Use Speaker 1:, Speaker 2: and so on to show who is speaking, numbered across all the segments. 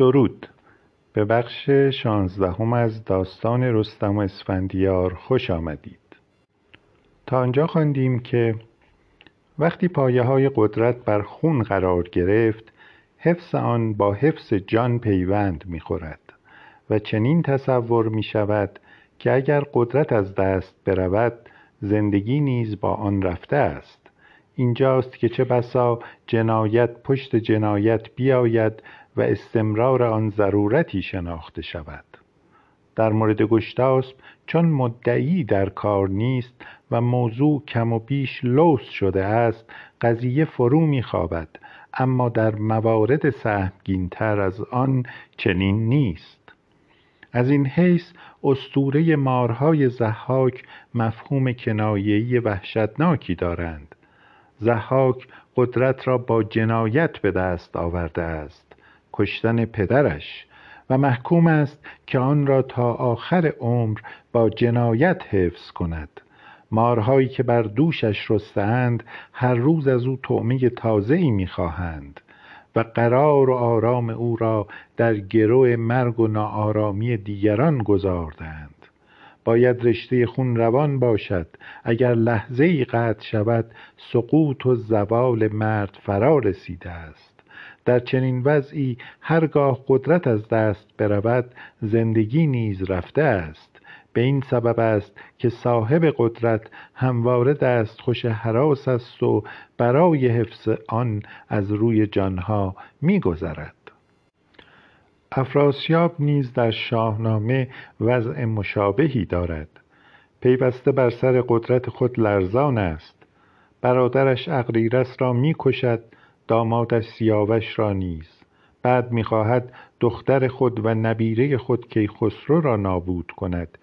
Speaker 1: درود. به بخش شانزدهم از داستان رستم و اسفندیار خوش آمدید. تا آنجا خواندیم که وقتی پایه های قدرت بر خون قرار گرفت حفظ آن با حفظ جان پیوند می خورد و چنین تصور می شود که اگر قدرت از دست برود زندگی نیز با آن رفته است. اینجاست که چه بسا جنایت پشت جنایت بیاید و استمرار آن ضرورتی شناخته شود. در مورد گشتاسب چون مدعی در کار نیست و موضوع کم و بیش لوس شده است قضیه فرو میخوابد اما در موارد سهمگینتر از آن چنین نیست. از این حیث استوره مارهای زحاک مفهوم کنایه‌ای وحشتناکی دارند. زحاک قدرت را با جنایت به دست آورده است. کشتن پدرش و محکوم است که آن را تا آخر عمر با جنایت حفظ کند. مارهایی که بر دوشش رستند هر روز از او طعمه تازه‌ای می‌خواهند و قرار و آرام او را در گرو مرگ و ناآرامی دیگران گذاردند. باید رشته خون روان باشد. اگر لحظه ای قطع شود سقوط و زوال مرد فرا رسیده است. در چنین وضعی هرگاه قدرت از دست برود زندگی نیز رفته است. به این سبب است که صاحب قدرت همواره دستخوش هراس است و برای حفظ آن از روی جانها میگذرد. افراسیاب نیز در شاهنامه وضع مشابهی دارد. پیوسته بر سر قدرت خود لرزان است. برادرش اغریرث را می‌کشد دامادش سیاوش را نیز بعد می‌خواهد دختر خود و نبیره خود کیخسرو را نابود کند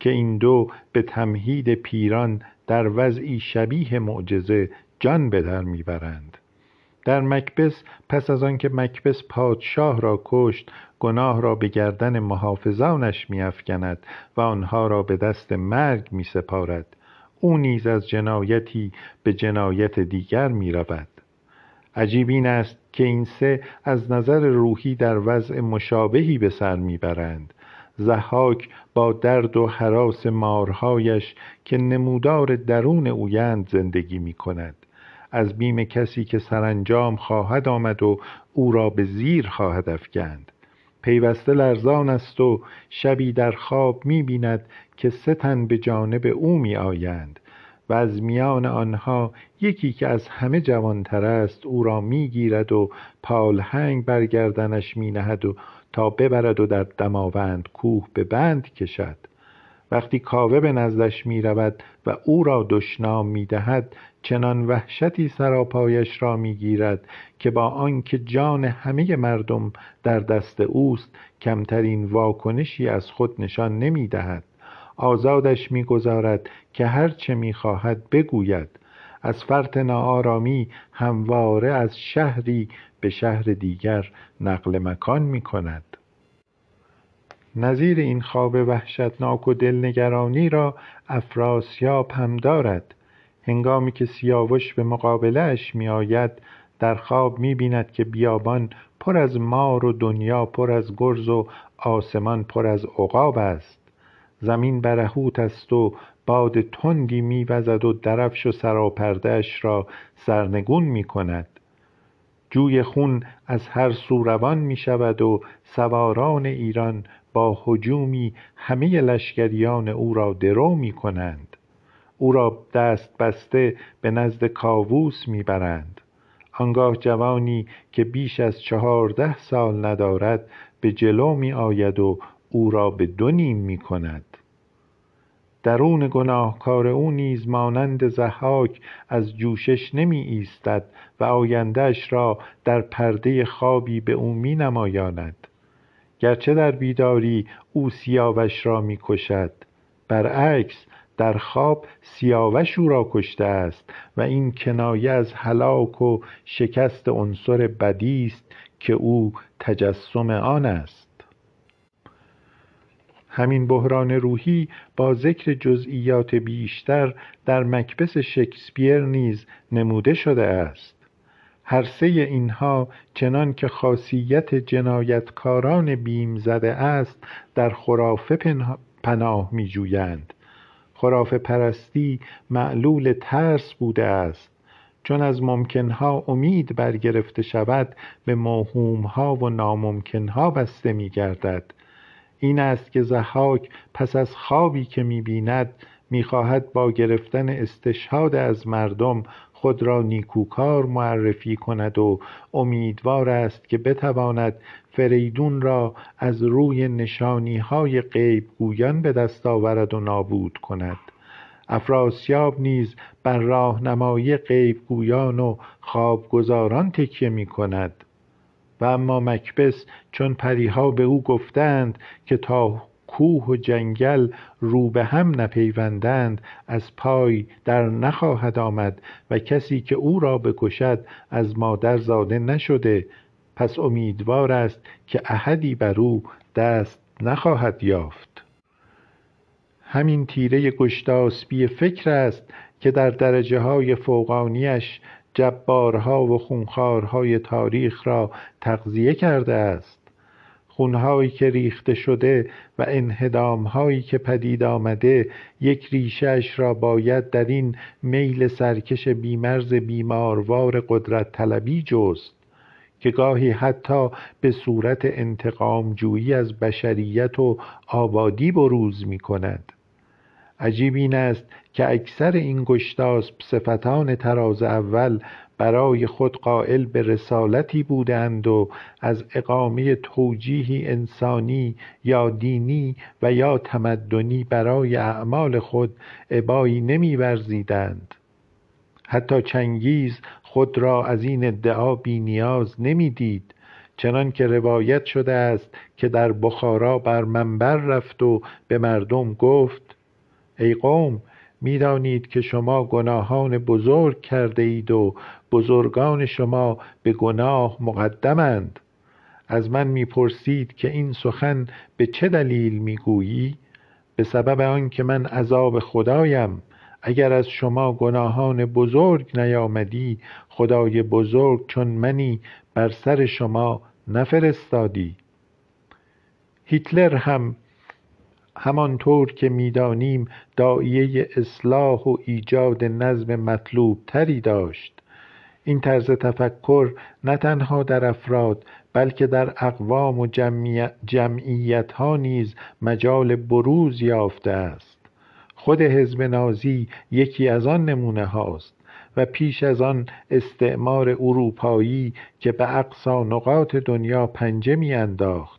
Speaker 1: که این دو به تمهید پیران در وضعی شبیه معجزه جان به در می‌برند. در مکبس پس از آنکه مکبس پادشاه را کشت گناه را به گردن محافظانش میافکند و آنها را به دست مرگ میسپارد. او نیز از جنایتی به جنایت دیگر می‌رود. عجیب این است که این سه از نظر روحی در وضع مشابهی به سر می‌برند. ضحاک با درد و هراس مارهایش که نمودار درون اویند زندگی می کند از بیم کسی که سرانجام خواهد آمد و او را به زیر خواهد افکند. پیوسته لرزان است و شبی در خواب می بیند که سه تن به جانب او می آیند و از میان آنها یکی که از همه جوانتر است او را می گیرد و پالهنگ بر گردنش می نهد و تا ببرد و در دماوند کوه به بند کشد. وقتی کاوه به نزدش می رود و او را دشنام می دهد چنان وحشتی سراپایش را می گیرد که با آنکه جان همه مردم در دست اوست کمترین واکنشی از خود نشان نمی دهد آزادش می‌گذارد که هر چه می‌خواهد بگوید. از فرط ناآرامی همواره از شهری به شهر دیگر نقل مکان می کند نظیر این خواب وحشتناک و دلنگرانی را افراسیاب هم دارد. هنگامی که سیاوش به مقابله اش می آید در خواب می بیند که بیابان پر از مار و دنیا پر از گرز و آسمان پر از عقاب است. زمین برهوت است و باد تندی میوزد و درفش و سراپردهاش را سرنگون می کند جوی خون از هر سو روان می شود و سواران ایران با هجومی همه لشکریان او را درو می کنند او را دست بسته به نزد کاووس می برند آنگاه جوانی که بیش از چهارده سال ندارد به جلو می آید و او را به دو نیم می درون گناهکار او نیز مانند ضحاک از جوشش نمی ایستد و آیندهاش را در پرده خوابی به او می نمایاند. گرچه در بیداری او سیاوش را می کشد. برعکس در خواب سیاوش او را کشته است و این کنایه از هلاک و شکست عنصر بدی است که او تجسم آن است. همین بحران روحی با ذکر جزئیات بیشتر در مکبس شکسپیر نیز نموده شده است. هر سه اینها چنان که خاصیت جنایتکاران بیم زده است در خرافه پناه می جویند خرافه پرستی معلول ترس بوده است. چون از ممکنها امید برگرفته شود به موهومها و ناممکنها بسته می گردد این است که زحاک پس از خوابی که می بیند می خواهد با گرفتن استشهاد از مردم خود را نیکوکار معرفی کند و امیدوار است که بتواند فریدون را از روی نشانی های غیب گویان به دست آورد و نابود کند. افراسیاب نیز بر راهنمایی غیب گویان و خوابگزاران تکیه می کند و اما مکبس چون پریها به او گفتند که تا کوه و جنگل رو به هم نپیوندند از پای در نخواهد آمد و کسی که او را بکشد از مادر زاده نشده. پس امیدوار است که احدی بر او دست نخواهد یافت. همین تیره گشتاسبی فکر است که در درجه های فوقانیش جبارها و خونخوارهای تاریخ را تغذیه کرده است. خونهایی که ریخته شده و انهدامهایی که پدید آمده یک ریشهاش را باید در این میل سرکش بیمرز بیماروار قدرت طلبی جست که گاهی حتی به صورت انتقام جویی از بشریت و آبادی بروز می کند عجیب این است که اکثر این گشتاسب صفتان تراز اول برای خود قائل به رسالتی بودند و از اقامه توجیهی انسانی یا دینی و یا تمدنی برای اعمال خود ابایی نمیورزیدند حتی چنگیز خود را از این ادعا بینیاز نمی‌دید چنان که روایت شده است که در بخارا بر منبر رفت و به مردم گفت ای قوم می‌دانید که شما گناهان بزرگ کرده اید و بزرگان شما به گناه مقدمند. از من می‌پرسید که این سخن به چه دلیل می‌گویی؟ به سبب آنکه من عذاب خدایم. اگر از شما گناهان بزرگ نیامدی خدای بزرگ چون منی بر سر شما نفرستادی. هیتلر هم همانطور که می‌دانیم داعیه اصلاح و ایجاد نظم مطلوب تری داشت. این طرز تفکر نه تنها در افراد بلکه در اقوام و جمعیت ها نیز مجال بروز یافته است. خود حزب نازی یکی از آن نمونه هاست و پیش از آن استعمار اروپایی که به اقصا نقاط دنیا پنجه میانداخت.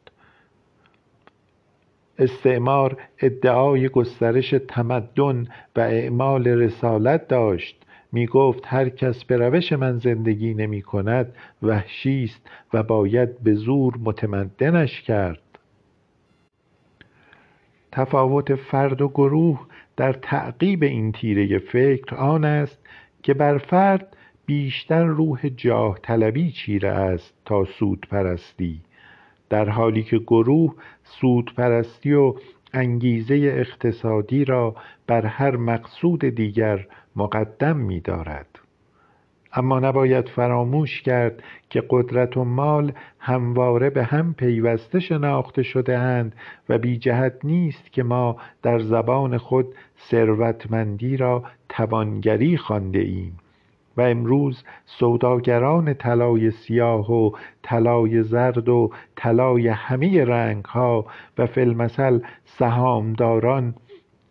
Speaker 1: استعمار ادعای گسترش تمدن و اعمال رسالت داشت. می گفت هر کس به روش من زندگی نمی کند وحشی است و باید به زور متمدنش کرد. تفاوت فرد و گروه در تعقیب این تیره فکر آن است که بر فرد بیشتر روح جاه طلبی چیره است تا سود پرستی در حالی که گروه سودپرستی و انگیزه اقتصادی را بر هر مقصود دیگر مقدم می دارد. اما نباید فراموش کرد که قدرت و مال همواره به هم پیوسته شناخته شده اند و بی جهت نیست که ما در زبان خود ثروتمندی را توانگری خوانده ایم و امروز سوداگران طلای سیاه و طلای زرد و طلای همه رنگها و فیلمثل سهامداران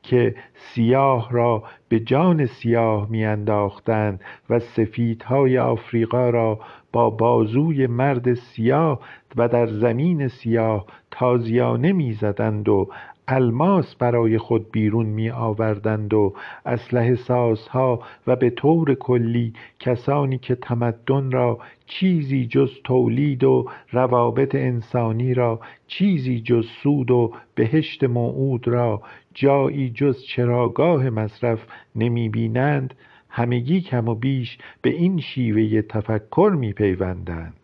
Speaker 1: که سیاه را به جان سیاه میانداختند و سفیدهای آفریقا را با بازوی مرد سیاه و در زمین سیاه تازیانه می‌زدند و الماس برای خود بیرون می آوردند و اسلحه سازها و به طور کلی کسانی که تمدن را چیزی جز تولید و روابط انسانی را چیزی جز سود و بهشت موعود را جایی جز چراگاه مصرف نمی بینند همگی کم و بیش به این شیوه تفکر می پیوندند.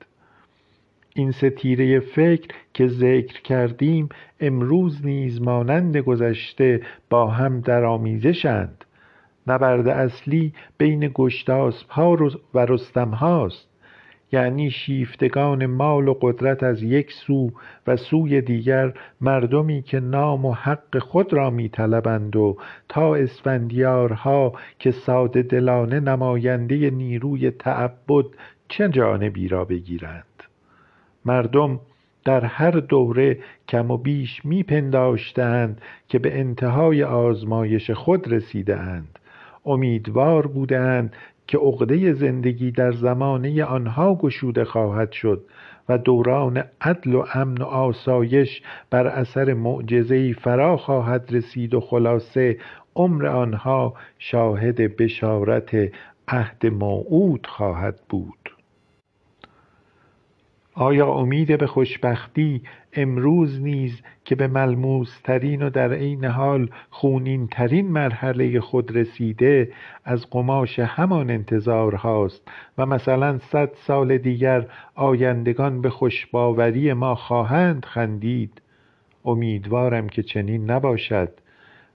Speaker 1: این ستیره فکر که ذکر کردیم امروز نیز مانند گذشته با هم در آمیزشند. نبرد اصلی بین گشتاسب ها و رستم هاست یعنی شیفتگان مال و قدرت از یک سو و سوی دیگر مردمی که نام و حق خود را می طلبند و تا اسفندیارها که ساده دلانه نماینده نیروی تعبد چه جانبی را بگیرند؟ مردم در هر دوره کم و بیش می پنداشتند که به انتهای آزمایش خود رسیده اند امیدوار بودند که عقده زندگی در زمانه آنها گشوده خواهد شد و دوران عدل و امن و آسایش بر اثر معجزهای فرا خواهد رسید و خلاصه عمر آنها شاهد بشارت عهد موعود خواهد بود. آیا امید به خوشبختی امروز نیز که به ملموسترین و در عین حال خونینترین مرحله خود رسیده از قماش همان انتظارهاست و مثلا صد سال دیگر آیندگان به خوشباوری ما خواهند خندید؟ امیدوارم که چنین نباشد.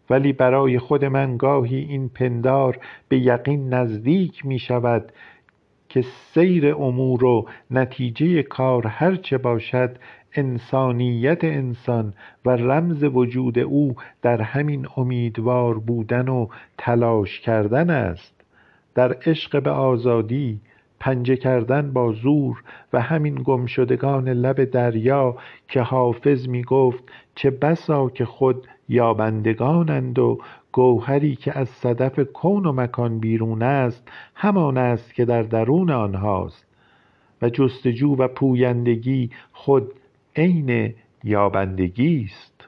Speaker 1: ولی برای خود من گاهی این پندار به یقین نزدیک می شود که سیر امور و نتیجه کار هرچه باشد انسانیت انسان و رمز وجود او در همین امیدوار بودن و تلاش کردن است. در عشق به آزادی پنجه کردن با زور و همین گمشدگان لب دریا که حافظ می گفت چه بسا که خود یابندگانند و گوهری که از صدف کون و مکان بیرون است همان است که در درون آنهاست. و جستجو و پویندگی خود عین یابندگی است.